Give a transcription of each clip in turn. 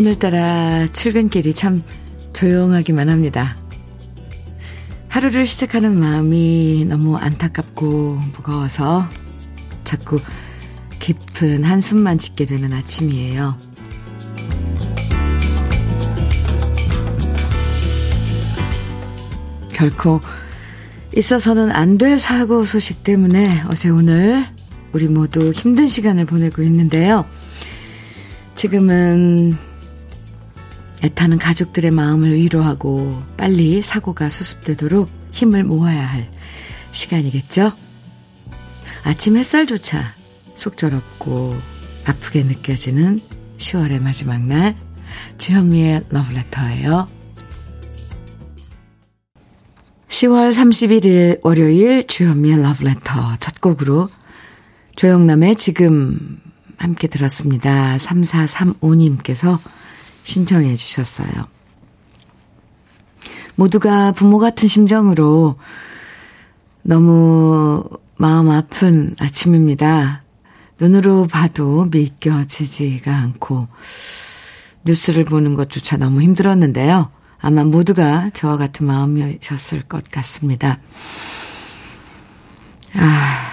오늘따라 출근길이 참 조용하기만 합니다. 하루를 시작하는 마음이 너무 안타깝고 무거워서 자꾸 깊은 한숨만 짓게 되는 아침이에요. 결코 있어서는 안 될 사고 소식 때문에 어제 오늘 우리 모두 힘든 시간을 보내고 있는데요. 지금은 애타는 가족들의 마음을 위로하고 빨리 사고가 수습되도록 힘을 모아야 할 시간이겠죠? 아침 햇살조차 속절없고 아프게 느껴지는 10월의 마지막 날 주현미의 러브레터예요. 10월 31일 월요일 주현미의 러브레터 첫 곡으로 조영남의 지금 함께 들었습니다. 3435님께서 신청해 주셨어요. 모두가 부모 같은 심정으로 너무 마음 아픈 아침입니다. 눈으로 봐도 믿겨지지가 않고 뉴스를 보는 것조차 너무 힘들었는데요. 아마 모두가 저와 같은 마음이셨을 것 같습니다. 아,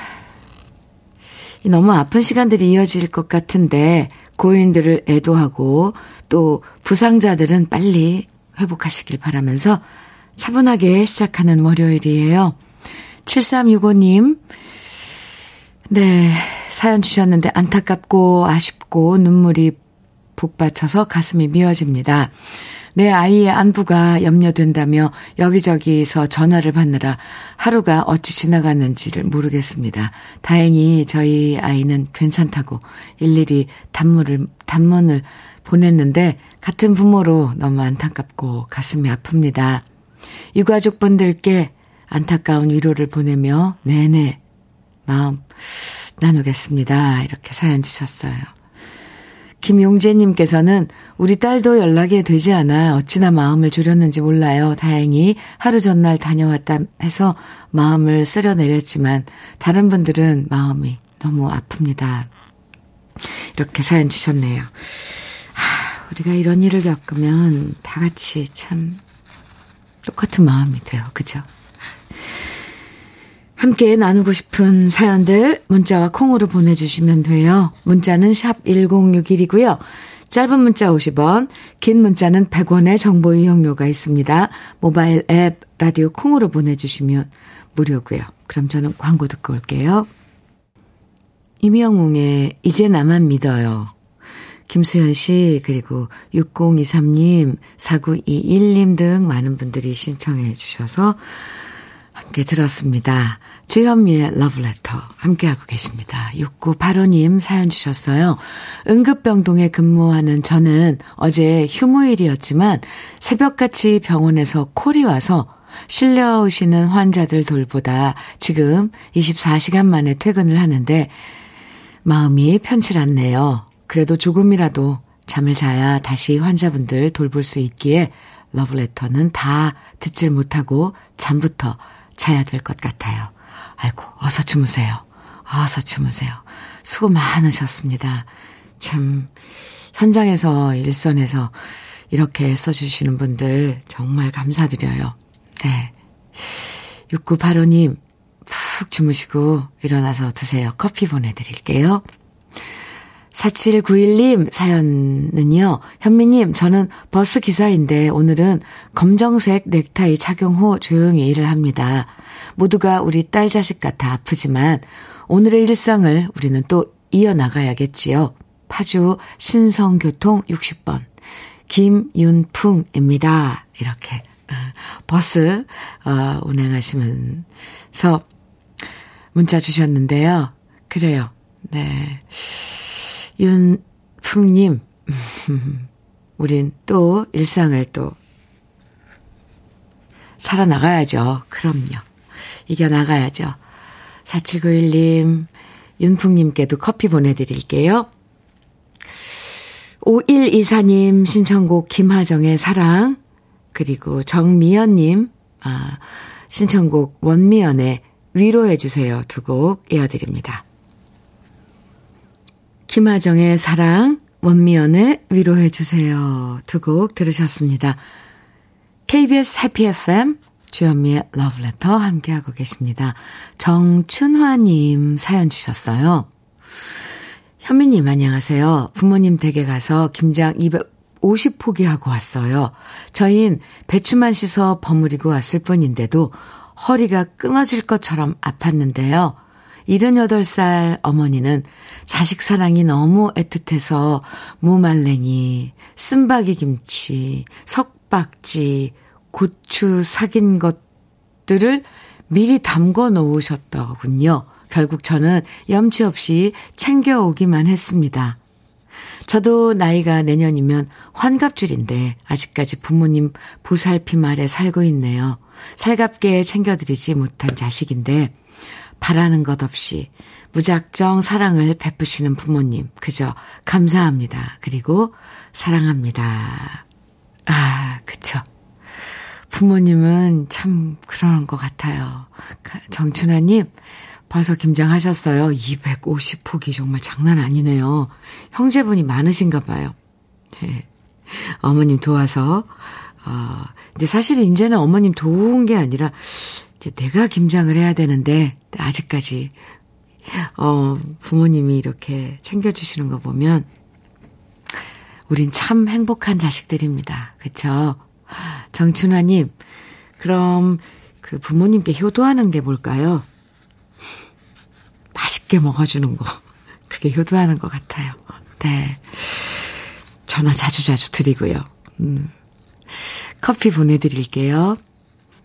너무 아픈 시간들이 이어질 것 같은데 고인들을 애도하고 또 부상자들은 빨리 회복하시길 바라면서 차분하게 시작하는 월요일이에요. 7365님, 네, 사연 주셨는데 안타깝고 아쉽고 눈물이 북받쳐서 가슴이 미어집니다. 내 아이의 안부가 염려된다며 여기저기서 전화를 받느라 하루가 어찌 지나갔는지를 모르겠습니다. 다행히 저희 아이는 괜찮다고 일일이 단문을, 단문을 보냈는데 같은 부모로 너무 안타깝고 가슴이 아픕니다. 유가족분들께 안타까운 위로를 보내며 내내 마음 나누겠습니다. 이렇게 사연 주셨어요. 김용재님께서는 우리 딸도 연락이 되지 않아 어찌나 마음을 졸였는지 몰라요. 다행히 하루 전날 다녀왔다 해서 마음을 쓸어내렸지만 다른 분들은 마음이 너무 아픕니다. 이렇게 사연 주셨네요. 하, 우리가 이런 일을 겪으면 다 같이 참 똑같은 마음이 돼요. 그죠? 함께 나누고 싶은 사연들 문자와 콩으로 보내주시면 돼요. 문자는 샵 1061이고요. 짧은 문자 50원, 긴 문자는 100원의 정보 이용료가 있습니다. 모바일 앱 라디오 콩으로 보내주시면 무료고요. 그럼 저는 광고 듣고 올게요. 임영웅의 이제 나만 믿어요. 김수현 씨, 그리고 6023님, 4921님 등 많은 분들이 신청해 주셔서 함께 들었습니다. 주현미의 러브레터 함께하고 계십니다. 6985님 사연 주셨어요. 응급병동에 근무하는 저는 어제 휴무일이었지만 새벽같이 병원에서 콜이 와서 실려오시는 환자들 돌보다 지금 24시간 만에 퇴근을 하는데 마음이 편치 않네요. 그래도 조금이라도 잠을 자야 다시 환자분들 돌볼 수 있기에 러브레터는 다 듣질 못하고 잠부터 자야 될 것 같아요. 아이고, 어서 주무세요. 어서 주무세요. 수고 많으셨습니다. 참, 현장에서, 일선에서 이렇게 써주시는 분들 정말 감사드려요. 네. 6985님, 푹 주무시고 일어나서 드세요. 커피 보내드릴게요. 4791님 사연은요. 현미님, 저는 버스 기사인데 오늘은 검정색 넥타이 착용 후 조용히 일을 합니다. 모두가 우리 딸 자식 같아 아프지만 오늘의 일상을 우리는 또 이어나가야겠지요. 파주 신성교통 60번 김윤풍입니다. 이렇게 어, 버스 어, 운행하시면서 문자 주셨는데요. 그래요. 네. 윤풍님, 우린 또 일상을 또 살아나가야죠. 그럼요. 이겨나가야죠. 4791님, 윤풍님께도 커피 보내드릴게요. 5124님 신청곡 김하정의 사랑, 그리고 정미연님, 아, 신청곡 원미연의 위로해주세요 두 곡 이어드립니다. 김하정의 사랑, 원미연의 위로해주세요. 두 곡 들으셨습니다. KBS 해피 FM 주현미의 러브레터 함께하고 계십니다. 정춘화님 사연 주셨어요. 현미님 안녕하세요. 부모님 댁에 가서 김장 250포기 하고 왔어요. 저흰 배추만 씻어 버무리고 왔을 뿐인데도 허리가 끊어질 것처럼 아팠는데요. 78살 어머니는 자식 사랑이 너무 애틋해서 무말랭이, 쓴바기 김치, 석박지, 고추 삭인 것들을 미리 담궈 놓으셨더군요. 결국 저는 염치 없이 챙겨오기만 했습니다. 저도 나이가 내년이면 환갑줄인데 아직까지 부모님 보살핌 아래 살고 있네요. 살갑게 챙겨드리지 못한 자식인데 바라는 것 없이 무작정 사랑을 베푸시는 부모님 그저 감사합니다. 그리고 사랑합니다. 아, 그쵸. 부모님은 참 그런 것 같아요. 정춘아님, 벌써 김장하셨어요. 250포기 정말 장난 아니네요. 형제분이 많으신가 봐요. 네. 어머님 도와서, 어, 이제 사실 이제는 어머님 도운 게 아니라, 이제 내가 김장을 해야 되는데, 아직까지, 어, 부모님이 이렇게 챙겨 주시는 거 보면, 우린 참 행복한 자식들입니다. 그쵸? 정춘화 님, 그럼 그 부모님께 효도하는 게 뭘까요? 맛있게 먹어 주는 거. 그게 효도하는 것 같아요. 네. 전화 자주자주 드리고요. 음. 커피 보내드릴게요.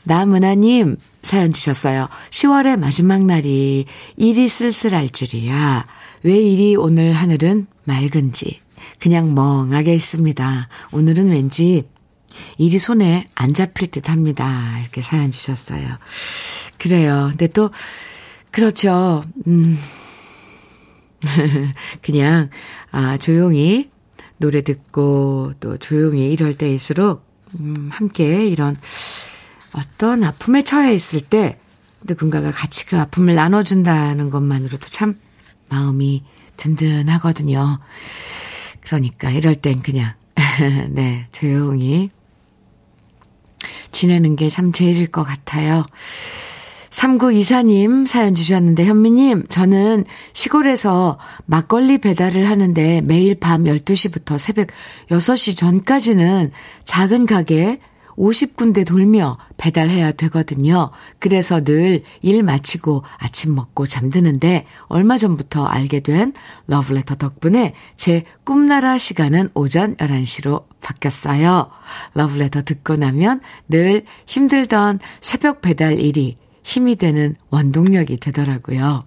나문아님 사연 주셨어요. 10월의 마지막 날이 일이 쓸쓸할 줄이야. 왜 일이 오늘 하늘은 맑은지 그냥 멍하게 있습니다. 오늘은 왠지 일이 손에 안 잡힐 듯 합니다. 이렇게 사연 주셨어요. 그래요. 근데 또 그렇죠. 음. 그냥, 아, 조용히 노래 듣고 또 조용히 이럴 때일수록, 음, 함께 이런 어떤 아픔에 처해 있을 때 누군가가 같이 그 아픔을 나눠준다는 것만으로도 참 마음이 든든하거든요. 그러니까 이럴 땐 그냥, 네, 조용히 지내는 게 참 제일일 것 같아요. 3924님 사연 주셨는데, 현미님, 저는 시골에서 막걸리 배달을 하는데 매일 밤 12시부터 새벽 6시 전까지는 작은 가게 50군데 돌며 배달해야 되거든요. 그래서 늘 일 마치고 아침 먹고 잠드는데 얼마 전부터 알게 된 러브레터 덕분에 제 꿈나라 시간은 오전 11시로 바뀌었어요. 러브레터 듣고 나면 늘 힘들던 새벽 배달 일이 힘이 되는 원동력이 되더라고요.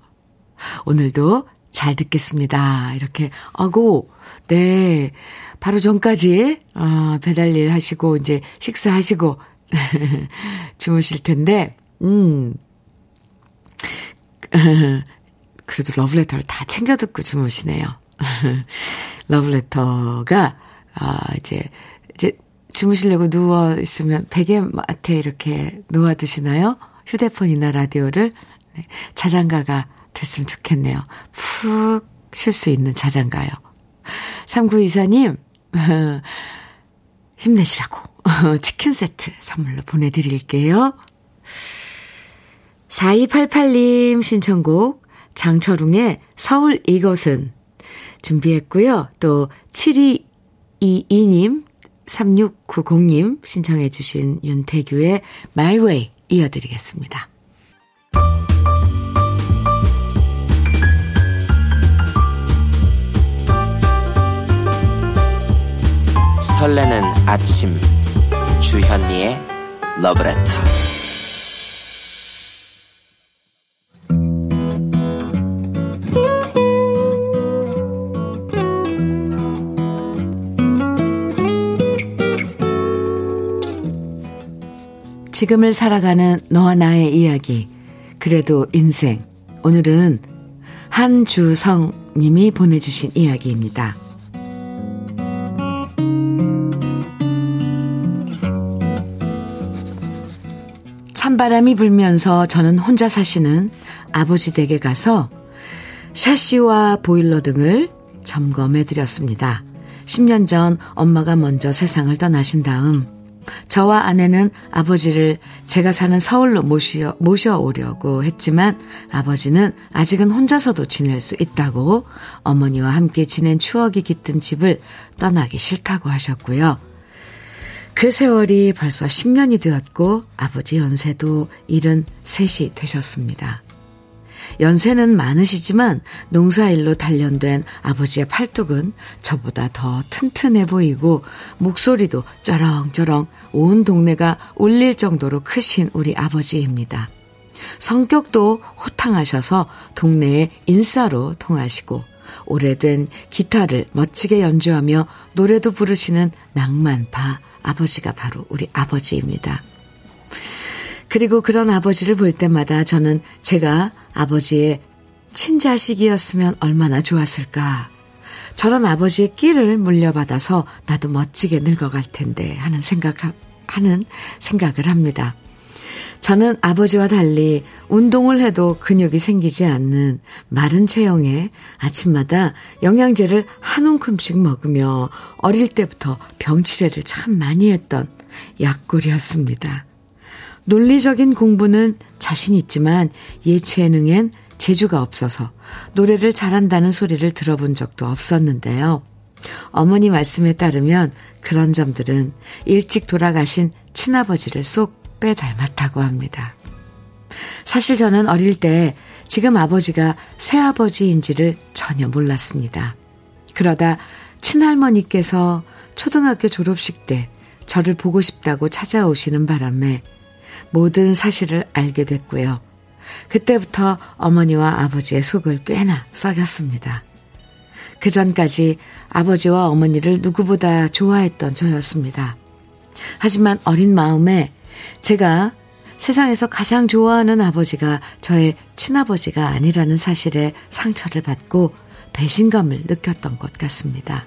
오늘도 잘 듣겠습니다. 이렇게, 아고, 네. 바로 전까지, 어, 배달 일 하시고, 이제 식사하시고, 주무실 텐데, 음. 그래도 러브레터를 다 챙겨 듣고 주무시네요. 러브레터가, 아, 이제, 이제 주무시려고 누워 있으면 베개 맡에 이렇게 놓아두시나요? 휴대폰이나 라디오를 네, 자장가가 됐으면 좋겠네요. 푹 쉴 수 있는 자장가요. 3924님, 힘내시라고 치킨 세트 선물로 보내드릴게요. 4288님 신청곡 장철웅의 서울 이것은 준비했고요. 또 7222님 3690님 신청해 주신 윤태규의 Way 이어드리겠습니다. 설레는 아침 주현미의 러브레터 지금을 살아가는 너와 나의 이야기. 그래도 인생. 오늘은 한주성 님이 보내주신 이야기입니다. 찬바람이 불면서 저는 혼자 사시는 아버지 댁에 가서 샤시와 보일러 등을 점검해 드렸습니다. 10년 전 엄마가 먼저 세상을 떠나신 다음 저와 아내는 아버지를 제가 사는 서울로 모셔, 모셔오려고 했지만 아버지는 아직은 혼자서도 지낼 수 있다고 어머니와 함께 지낸 추억이 깃든 집을 떠나기 싫다고 하셨고요. 그 세월이 벌써 10년이 되었고 아버지 연세도 73이 되셨습니다. 연세는 많으시지만 농사일로 단련된 아버지의 팔뚝은 저보다 더 튼튼해 보이고 목소리도 쩌렁쩌렁 온 동네가 울릴 정도로 크신 우리 아버지입니다. 성격도 호탕하셔서 동네에 인싸로 통하시고 오래된 기타를 멋지게 연주하며 노래도 부르시는 낭만파 아버지가 바로 우리 아버지입니다. 그리고 그런 아버지를 볼 때마다 저는 제가 아버지의 친자식이었으면 얼마나 좋았을까. 저런 아버지의 끼를 물려받아서 나도 멋지게 늙어갈 텐데 하는 생각, 하는 생각을 합니다. 저는 아버지와 달리 운동을 해도 근육이 생기지 않는 마른 체형에 아침마다 영양제를 한 움큼씩 먹으며 어릴 때부터 병치레를 참 많이 했던 약골이었습니다. 논리적인 공부는 자신 있지만 예체능엔 재주가 없어서 노래를 잘한다는 소리를 들어본 적도 없었는데요. 어머니 말씀에 따르면 그런 점들은 일찍 돌아가신 친아버지를 쏙 빼 닮았다고 합니다. 사실 저는 어릴 때 지금 아버지가 새아버지인지를 전혀 몰랐습니다. 그러다 친할머니께서 초등학교 졸업식 때 저를 보고 싶다고 찾아오시는 바람에 모든 사실을 알게 됐고요. 그때부터 어머니와 아버지의 속을 꽤나 썩였습니다. 그 전까지 아버지와 어머니를 누구보다 좋아했던 저였습니다. 하지만 어린 마음에 제가 세상에서 가장 좋아하는 아버지가 저의 친아버지가 아니라는 사실에 상처를 받고 배신감을 느꼈던 것 같습니다.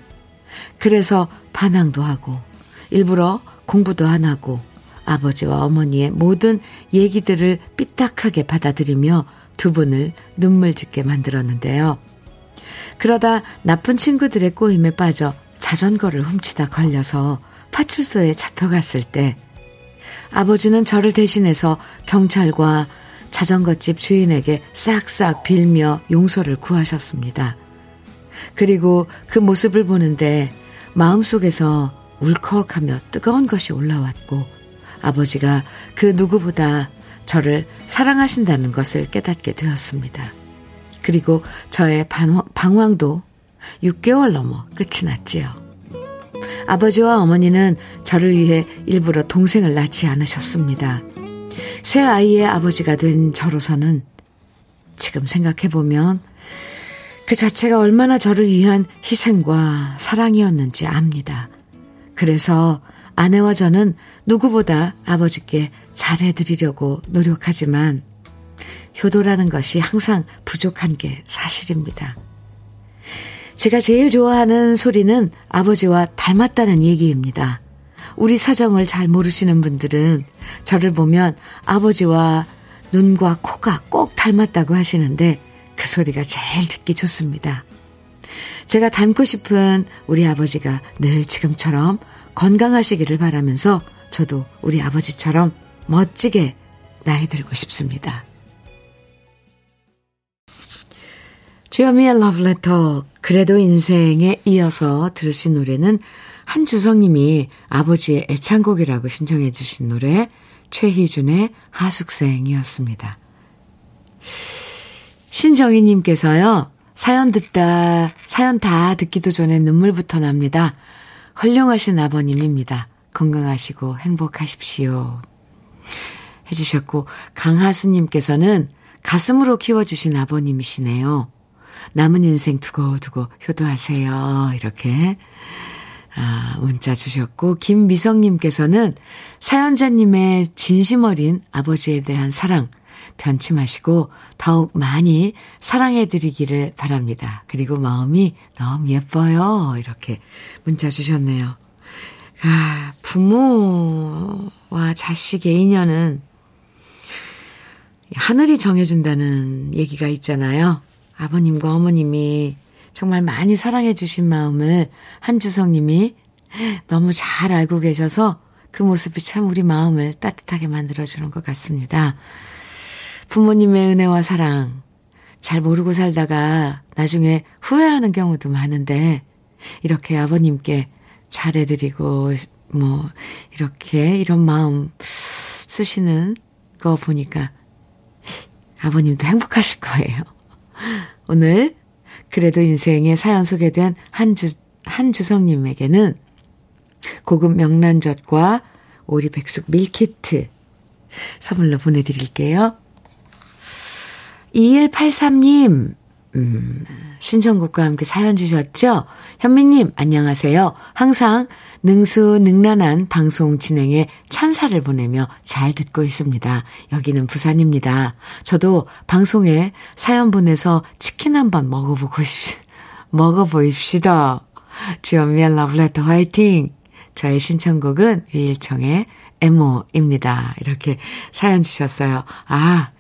그래서 반항도 하고 일부러 공부도 안 하고 아버지와 어머니의 모든 얘기들을 삐딱하게 받아들이며 두 분을 눈물 짓게 만들었는데요. 그러다 나쁜 친구들의 꼬임에 빠져 자전거를 훔치다 걸려서 파출소에 잡혀갔을 때 아버지는 저를 대신해서 경찰과 자전거집 주인에게 싹싹 빌며 용서를 구하셨습니다. 그리고 그 모습을 보는데 마음속에서 울컥하며 뜨거운 것이 올라왔고 아버지가 그 누구보다 저를 사랑하신다는 것을 깨닫게 되었습니다. 그리고 저의 방황 도 6개월 넘어 끝이 났지요. 아버지와 어머니는 저를 위해 일부러 동생을 낳지 않으셨습니다. 새 아이의 아버지가 된 저로서는 지금 생각해보면 그 자체가 얼마나 저를 위한 희생과 사랑이었는지 압니다. 그래서 아내와 저는 누구보다 아버지께 잘해드리려고 노력하지만 효도라는 것이 항상 부족한 게 사실입니다. 제가 제일 좋아하는 소리는 아버지와 닮았다는 얘기입니다. 우리 사정을 잘 모르시는 분들은 저를 보면 아버지와 눈과 코가 꼭 닮았다고 하시는데 그 소리가 제일 듣기 좋습니다. 제가 닮고 싶은 우리 아버지가 늘 지금처럼 건강하시기를 바라면서 저도 우리 아버지처럼 멋지게 나이 들고 싶습니다. 주여미의 러브레터 그래도 인생에 이어서 들으신 노래는 한주성님이 아버지의 애창곡이라고 신청해 주신 노래 최희준의 하숙생이었습니다. 신정희님께서요. 사연 듣다 사연 다 듣기도 전에 눈물부터 납니다. 훌륭하신 아버님입니다. 건강하시고 행복하십시오. 해주셨고, 강하수님께서는 가슴으로 키워주신 아버님이시네요. 남은 인생 두고두고 효도하세요. 이렇게, 아, 문자 주셨고, 김미성님께서는 사연자님의 진심 어린 아버지에 대한 사랑, 변치 마시고 더욱 많이 사랑해드리기를 바랍니다. 그리고 마음이 너무 예뻐요. 이렇게 문자 주셨네요. 아, 부모와 자식의 인연은 하늘이 정해준다는 얘기가 있잖아요. 아버님과 어머님이 정말 많이 사랑해주신 마음을 한주성님이 너무 잘 알고 계셔서 그 모습이 참 우리 마음을 따뜻하게 만들어주는 것 같습니다. 부모님의 은혜와 사랑, 잘 모르고 살다가 나중에 후회하는 경우도 많은데, 이렇게 아버님께 잘해드리고, 뭐, 이렇게 이런 마음 쓰시는 거 보니까 아버님도 행복하실 거예요. 오늘 그래도 인생의 사연 소개된 한주, 한주성님에게는 고급 명란젓과 오리 백숙 밀키트 선물로 보내드릴게요. 2183님, 음, 신청곡과 함께 사연 주셨죠? 현미님, 안녕하세요. 항상 능수능란한 방송 진행에 찬사를 보내며 잘 듣고 있습니다. 여기는 부산입니다. 저도 방송에 사연 보내서 치킨 한번 먹어보고 싶, 먹어보입시다. 주연미의 러브레터 화이팅! 저의 신청곡은 위일청의 에모입니다. 이렇게 사연 주셨어요. 아,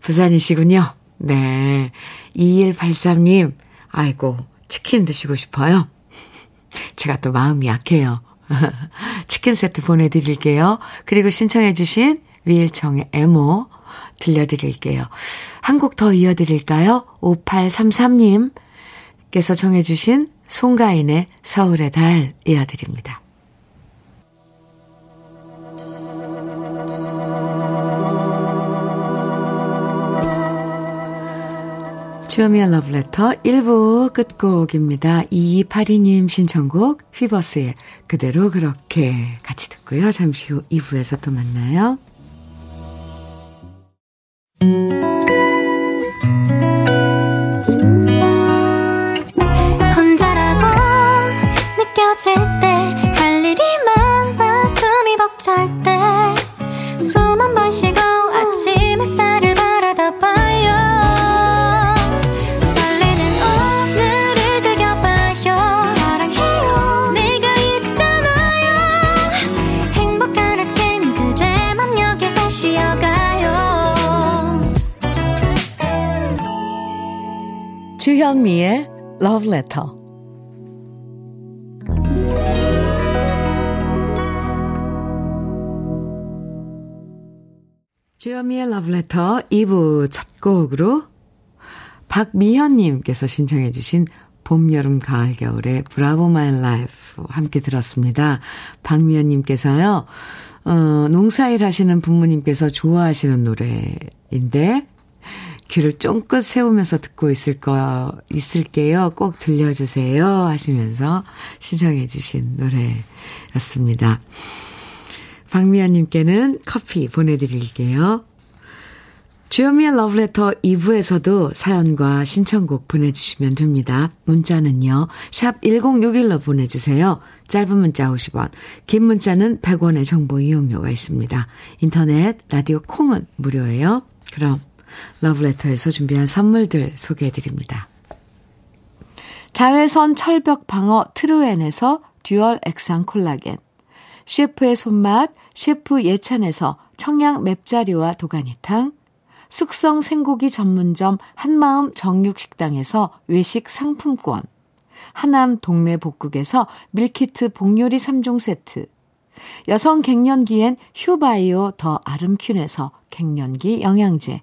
부산이시군요. 네. 2183님, 아이고, 치킨 드시고 싶어요? 제가 또 마음이 약해요. 치킨 세트 보내드릴게요. 그리고 신청해주신 위일청의 에모 들려드릴게요. 한 곡 더 이어드릴까요? 5833님께서 정해주신 송가인의 서울의 달 이어드립니다. 주여미의 러브레터 1부 끝곡입니다. 2282님 신청곡 휘버스의 그대로 그렇게 같이 듣고요. 잠시 후 2부에서 또 만나요. 혼자라고 느껴질 때 할 일이 많아 숨이 벅찰 때 숨 한 번 쉬고 주현미의 러브레터 주현미의 러브레터 2부 첫 곡으로 박미현님께서 신청해 주신 봄, 여름, 가을, 겨울의 Bravo My Life 함께 들었습니다. 박미현님께서요, 어, 농사일 하시는 부모님께서 좋아하시는 노래인데, 귀를 쫑긋 세우면서 듣고 있을 거, 있을게요. 꼭 들려주세요. 하시면서 신청해 주신 노래였습니다. 박미연님께는 커피 보내드릴게요. 주현미의 러브레터 2부에서도 사연과 신청곡 보내주시면 됩니다. 문자는요. 샵 1061로 보내주세요. 짧은 문자 50원, 긴 문자는 100원의 정보 이용료가 있습니다. 인터넷, 라디오 콩은 무료예요. 그럼 러브레터에서 준비한 선물들 소개해드립니다. 자외선 철벽 방어 트루엔에서 듀얼 액상 콜라겐. 셰프의 손맛 셰프 예찬에서 청양 맵자리와 도가니탕. 숙성 생고기 전문점 한마음 정육식당에서 외식 상품권. 하남 동네 복국에서 밀키트 복요리 3종 세트. 여성 갱년기엔 휴바이오 더 아름퀸에서 갱년기 영양제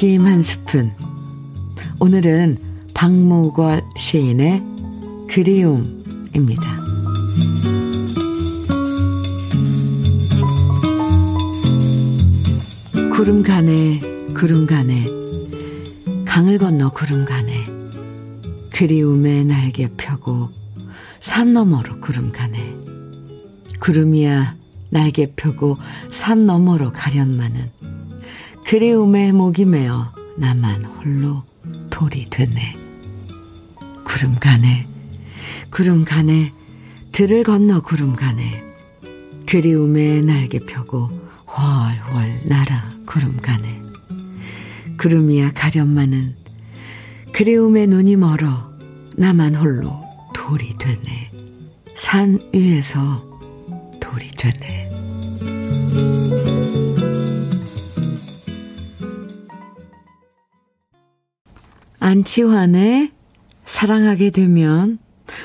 느낌 한 스푼. 오늘은 박모걸 시인의 그리움입니다. 구름 가네, 구름 가네, 강을 건너 구름 가네, 그리움에 날개 펴고 산 너머로 구름 가네. 구름이야 날개 펴고 산 너머로 가련마는 그리움에 목이 메어 나만 홀로 돌이 되네. 구름 가네, 구름 가네, 들을 건너 구름 가네. 그리움에 날개 펴고 훨훨 날아 구름 가네. 구름이야 가련마는 그리움에 눈이 멀어 나만 홀로 돌이 되네. 산 위에서 돌이 되네. 안치환의 사랑하게 되면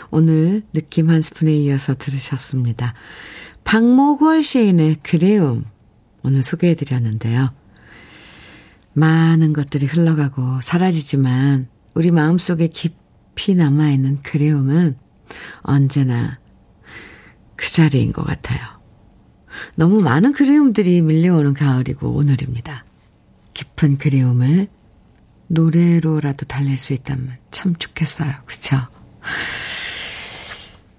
오늘 느낌 한 스푼에 이어서 들으셨습니다. 박모걸 시인의 그리움 오늘 소개해 드렸는데요. 많은 것들이 흘러가고 사라지지만 우리 마음속에 깊이 남아있는 그리움은 언제나 그 자리인 것 같아요. 너무 많은 그리움들이 밀려오는 가을이고 오늘입니다. 깊은 그리움을 노래로라도 달랠 수 있다면 참 좋겠어요. 그쵸?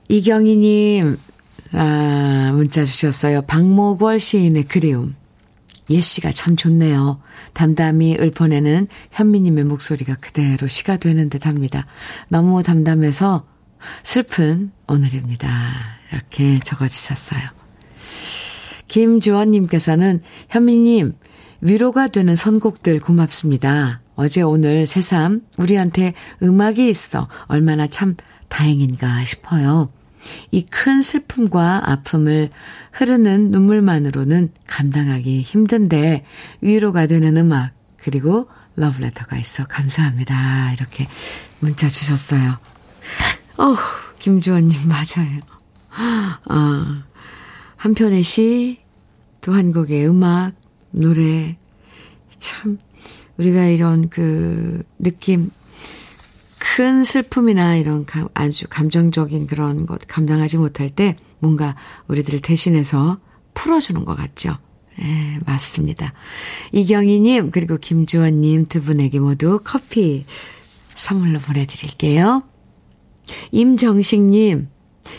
이경희님, 아, 문자 주셨어요. 박모걸 시인의 그리움. 예시가 참 좋네요. 담담히 읊어내는 현미님의 목소리가 그대로 시가 되는 듯 합니다. 너무 담담해서 슬픈 오늘입니다. 이렇게 적어주셨어요. 김주원님께서는 현미님, 위로가 되는 선곡들 고맙습니다. 어제 오늘 새삼 우리한테 음악이 있어 얼마나 참 다행인가 싶어요. 이 큰 슬픔과 아픔을 흐르는 눈물만으로는 감당하기 힘든데 위로가 되는 음악 그리고 러브레터가 있어 감사합니다. 이렇게 문자 주셨어요. 어, 김주원님 맞아요. 아, 한 편의 시, 또 한 곡의 음악, 노래 참 우리가 이런 그 느낌 큰 슬픔이나 이런 감, 아주 감정적인 그런 것 감당하지 못할 때 뭔가 우리들을 대신해서 풀어주는 것 같죠. 예, 맞습니다. 이경희님, 그리고 김주원님 두 분에게 모두 커피 선물로 보내드릴게요. 임정식님,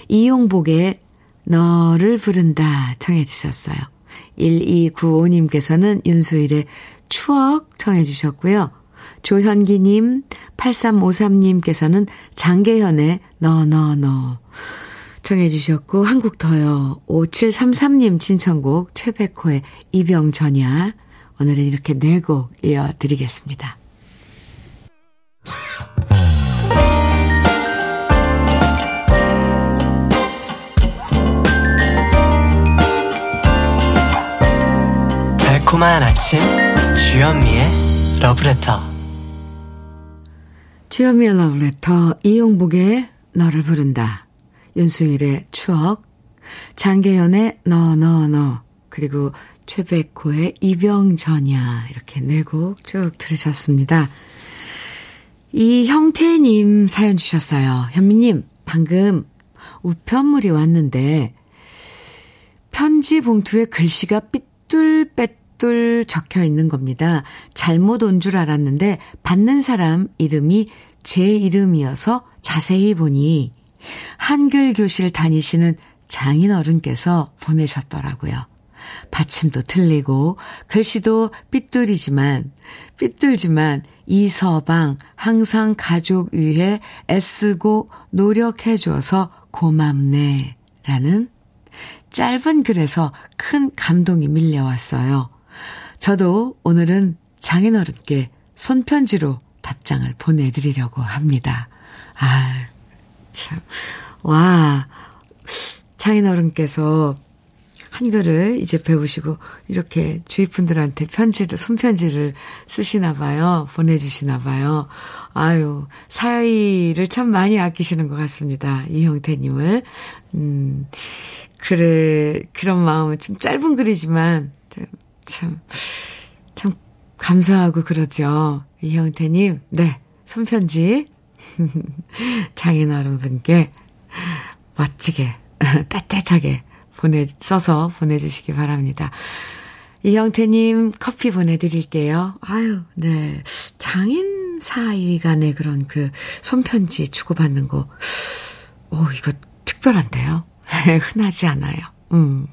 이용복의 너를 부른다 청해주셨어요. 1295님께서는 윤수일의 추억 청해 주셨고요. 조현기님, 8353님께서는 장계현의 너, 너, 너 청해 주셨고, 한 곡 더요. 5733님 신청곡 최백호의 이병전야. 오늘은 이렇게 네 곡 이어드리겠습니다. 달콤한 아침 주현미의 러브레터 주현미의 러브레터, 이용복의 너를 부른다. 윤수일의 추억, 장계연의 너, 너, 너, 그리고 최백호의 이병전야. 이렇게 네 곡 쭉 들으셨습니다. 이형태님 사연 주셨어요. 현미님, 방금 우편물이 왔는데, 편지 봉투에 글씨가 삐뚤빼뚤 적혀 있는 겁니다. 잘못 온 줄 알았는데, 받는 사람 이름이 제 이름이어서 자세히 보니 한글 교실 다니시는 장인 어른께서 보내셨더라고요. 받침도 틀리고 글씨도 삐뚤이지만 삐뚤지만 이 서방 항상 가족 위해 애쓰고 노력해 줘서 고맙네 라는 짧은 글에서 큰 감동이 밀려왔어요. 저도 오늘은 장인어른께 손편지로 답장을 보내드리려고 합니다. 아, 참. 와, 장인어른께서 한글을 이제 배우시고 이렇게 주위 분들한테 편지를 손편지를 쓰시나 봐요. 보내주시나 봐요. 아유 사이를 참 많이 아끼시는 것 같습니다. 이형태님을 음 그래 그런 마음은 좀 짧은 글이지만 참참 참 감사하고 그러죠. 이형태님 네 손편지 장인어른 분께 멋지게 따뜻하게 보내, 써서 보내주시기 바랍니다. 이형태님 커피 보내드릴게요. 아유, 네. 장인 사이 간의 그런 그 손편지 주고받는 거, 오, 이거 특별한데요? 흔하지 않아요. 음.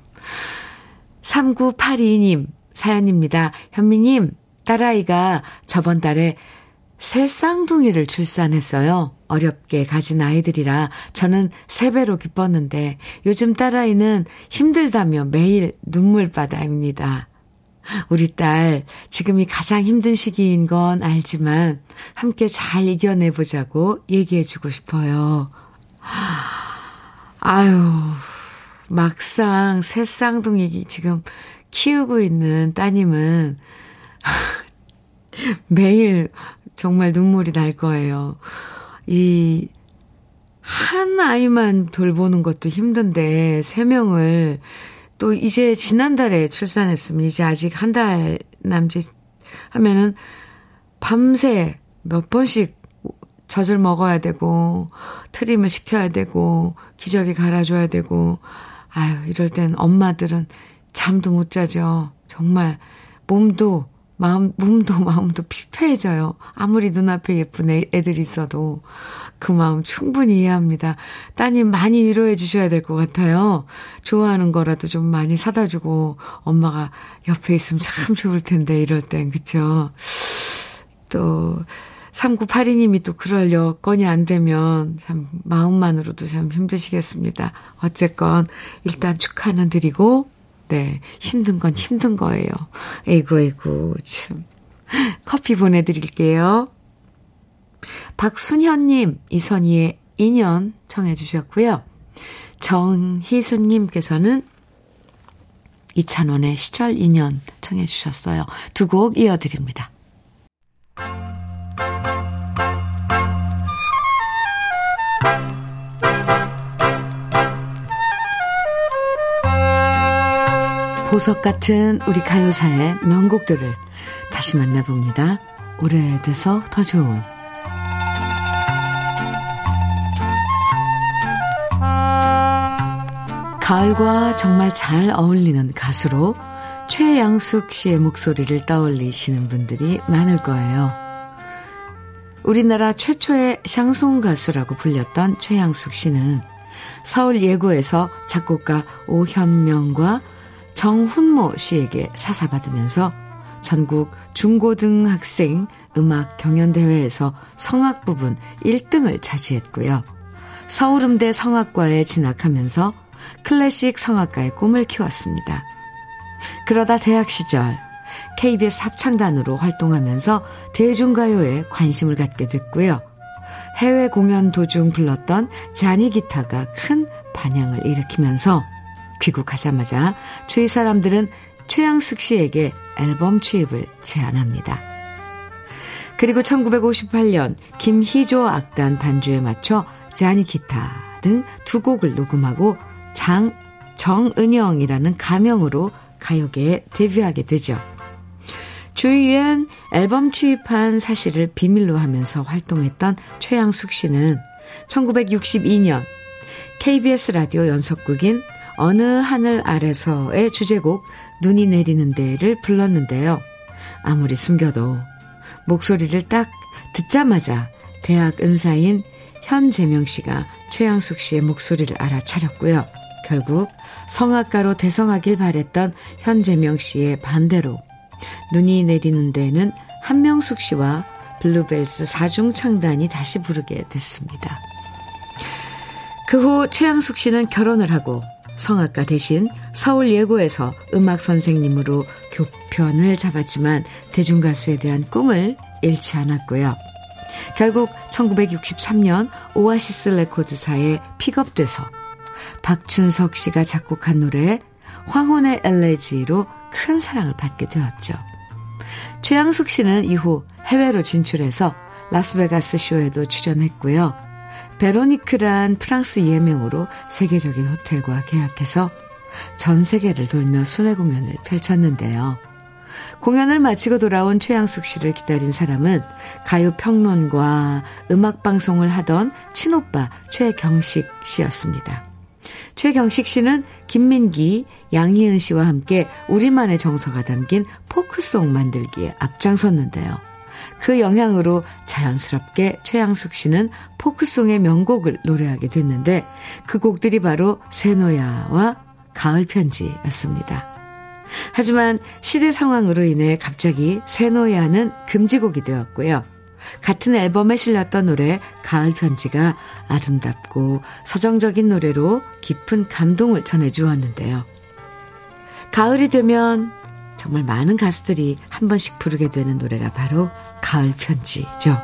3982님, 사연입니다. 현미님, 딸아이가 저번 달에 새 쌍둥이를 출산했어요. 어렵게 가진 아이들이라 저는 세 배로 기뻤는데 요즘 딸아이는 힘들다며 매일 눈물바다입니다. 우리 딸 지금이 가장 힘든 시기인 건 알지만 함께 잘 이겨내보자고 얘기해주고 싶어요. 아유, 막상 새 쌍둥이 지금 키우고 있는 따님은 매일 정말 눈물이 날 거예요. 이, 한 아이만 돌보는 것도 힘든데, 세 명을 또 이제 지난달에 출산했으면 이제 아직 한 달 남짓 하면은 밤새 몇 번씩 젖을 먹어야 되고, 트림을 시켜야 되고, 기저귀 갈아줘야 되고, 아유, 이럴 땐 엄마들은 잠도 못 자죠. 정말 몸도 마음, 몸도 마음도 피폐해져요. 아무리 눈앞에 예쁜 애, 애들 있어도 그 마음 충분히 이해합니다. 따님 많이 위로해 주셔야 될 것 같아요. 좋아하는 거라도 좀 많이 사다 주고 엄마가 옆에 있으면 참 좋을 텐데 이럴 땐 그쵸? 또 3982님이 또 그럴 여건이 안 되면 참 마음만으로도 참 힘드시겠습니다. 어쨌건 일단 축하는 드리고 네. 힘든 건 힘든 거예요. 에이구, 에이구, 참. 커피 보내드릴게요. 박순현님, 이선희의 인연 청해주셨고요. 정희수님께서는 이찬원의 시절 인연 청해주셨어요. 두 곡 이어드립니다. 보석 같은 우리 가요사의 명곡들을 다시 만나봅니다. 오래돼서 더 좋은 가을과 정말 잘 어울리는 가수로 최양숙 씨의 목소리를 떠올리시는 분들이 많을 거예요. 우리나라 최초의 샹송 가수라고 불렸던 최양숙 씨는 서울 예고에서 작곡가 오현명과 정훈모 씨에게 사사받으면서 전국 중고등학생 음악 경연대회에서 성악 부분 1등을 차지했고요. 서울음대 성악과에 진학하면서 클래식 성악가의 꿈을 키웠습니다. 그러다 대학 시절 KBS 합창단으로 활동하면서 대중가요에 관심을 갖게 됐고요. 해외 공연 도중 불렀던 자니 기타가 큰 반향을 일으키면서 귀국하자마자 주위 사람들은 최양숙 씨에게 앨범 취입을 제안합니다. 그리고 1958년 김희조 악단 반주에 맞춰 자니 기타 등 두 곡을 녹음하고 장 정은영이라는 가명으로 가요계에 데뷔하게 되죠. 주위엔 앨범 취입한 사실을 비밀로 하면서 활동했던 최양숙 씨는 1962년 KBS 라디오 연속극인 어느 하늘 아래서의 주제곡 눈이 내리는데를 불렀는데요. 아무리 숨겨도 목소리를 딱 듣자마자 대학 은사인 현재명 씨가 최양숙 씨의 목소리를 알아차렸고요. 결국 성악가로 대성하길 바랬던 현재명 씨의 반대로 눈이 내리는데에는 한명숙 씨와 블루벨스 사중창단이 다시 부르게 됐습니다. 그 후 최양숙 씨는 결혼을 하고 성악가 대신 서울 예고에서 음악 선생님으로 교편을 잡았지만 대중가수에 대한 꿈을 잃지 않았고요. 결국 1963년 오아시스 레코드사에 픽업돼서 박춘석 씨가 작곡한 노래 황혼의 엘레지로 큰 사랑을 받게 되었죠. 최양숙 씨는 이후 해외로 진출해서 라스베가스 쇼에도 출연했고요. 베로니크란 프랑스 예명으로 세계적인 호텔과 계약해서 전 세계를 돌며 순회 공연을 펼쳤는데요. 공연을 마치고 돌아온 최양숙 씨를 기다린 사람은 가요 평론과 음악 방송을 하던 친오빠 최경식 씨였습니다. 최경식 씨는 김민기, 양희은 씨와 함께 우리만의 정서가 담긴 포크송 만들기에 앞장섰는데요. 그 영향으로 자연스럽게 최양숙 씨는 포크송의 명곡을 노래하게 됐는데 그 곡들이 바로 세노야와 가을 편지였습니다. 하지만 시대 상황으로 인해 갑자기 세노야는 금지곡이 되었고요. 같은 앨범에 실렸던 노래 가을 편지가 아름답고 서정적인 노래로 깊은 감동을 전해 주었는데요. 가을이 되면 정말 많은 가수들이 한 번씩 부르게 되는 노래가 바로 가을 편지죠.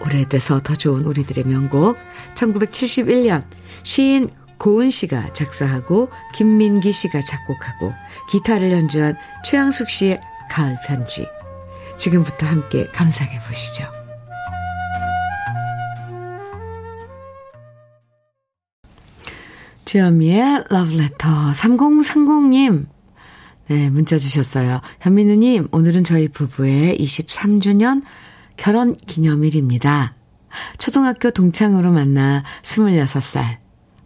오래돼서 더 좋은 우리들의 명곡 1971년 시인 고은 씨가 작사하고 김민기 씨가 작곡하고 기타를 연주한 최양숙 씨의 가을 편지. 지금부터 함께 감상해 보시죠. 주현미의 러브레터 3030님 네, 문자 주셨어요. 현민우님, 오늘은 저희 부부의 23주년 결혼 기념일입니다. 초등학교 동창으로 만나 26살.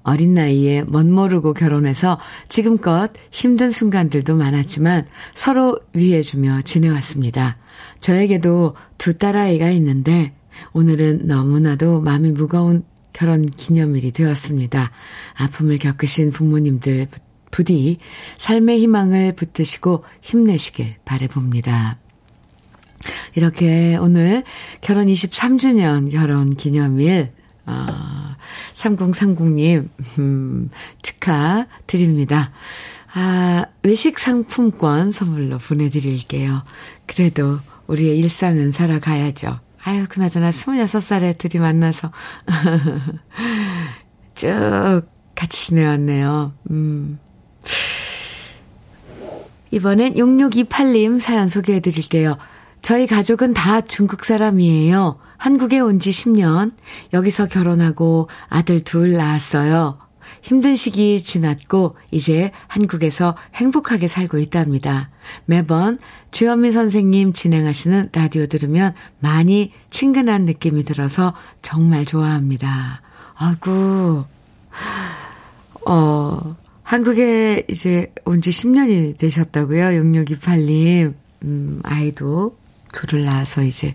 어린 나이에 멋 모르고 결혼해서 지금껏 힘든 순간들도 많았지만 서로 위해주며 지내왔습니다. 저에게도 두 딸아이가 있는데 오늘은 너무나도 마음이 무거운 결혼 기념일이 되었습니다. 아픔을 겪으신 부모님들 부디 삶의 희망을 붙드시고 힘내시길 바래봅니다. 이렇게 오늘 결혼 23주년 결혼 기념일 어, 3030님, 음, 축하드립니다. 아, 외식 상품권 선물로 보내드릴게요. 그래도 우리의 일상은 살아가야죠. 아유, 그나저나 26살에 둘이 만나서 쭉 같이 지내왔네요. 음. 이번엔 6628님 사연 소개해 드릴게요. 저희 가족은 다 중국 사람이에요. 한국에 온 지 10년. 여기서 결혼하고 아들 둘 낳았어요. 힘든 시기 지났고 이제 한국에서 행복하게 살고 있답니다. 매번 주현미 선생님 진행하시는 라디오 들으면 많이 친근한 느낌이 들어서 정말 좋아합니다. 아구, 어, 한국에 이제 온 지 10년이 되셨다고요? 6628님. 음, 아이도 둘을 낳아서 이제,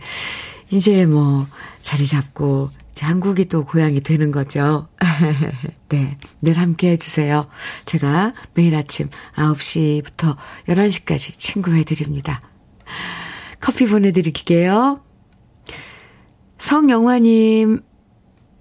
이제 뭐 자리 잡고 이제 한국이 또 고향이 되는 거죠. 네. 늘 함께 해주세요. 제가 매일 아침 9시부터 11시까지 친구해드립니다. 커피 보내드릴게요. 성영화님,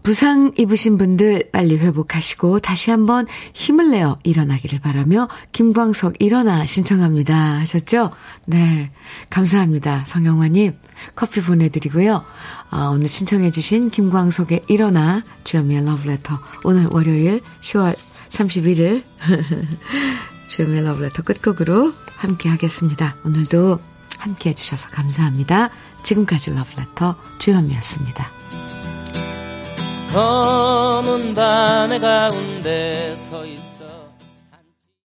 부상 입으신 분들 빨리 회복하시고 다시 한번 힘을 내어 일어나기를 바라며 김광석 일어나 신청합니다 하셨죠? 네. 감사합니다. 성영화님 커피 보내드리고요. 아, 오늘 신청해주신 김광석의 일어나 주현미의 러브레터 오늘 월요일 10월 31일 주현미의 러브레터 끝곡으로 함께 하겠습니다. 오늘도 함께 해주셔서 감사합니다. 지금까지 러브레터 주현미였습니다. 검은 밤의 가운데 서 있어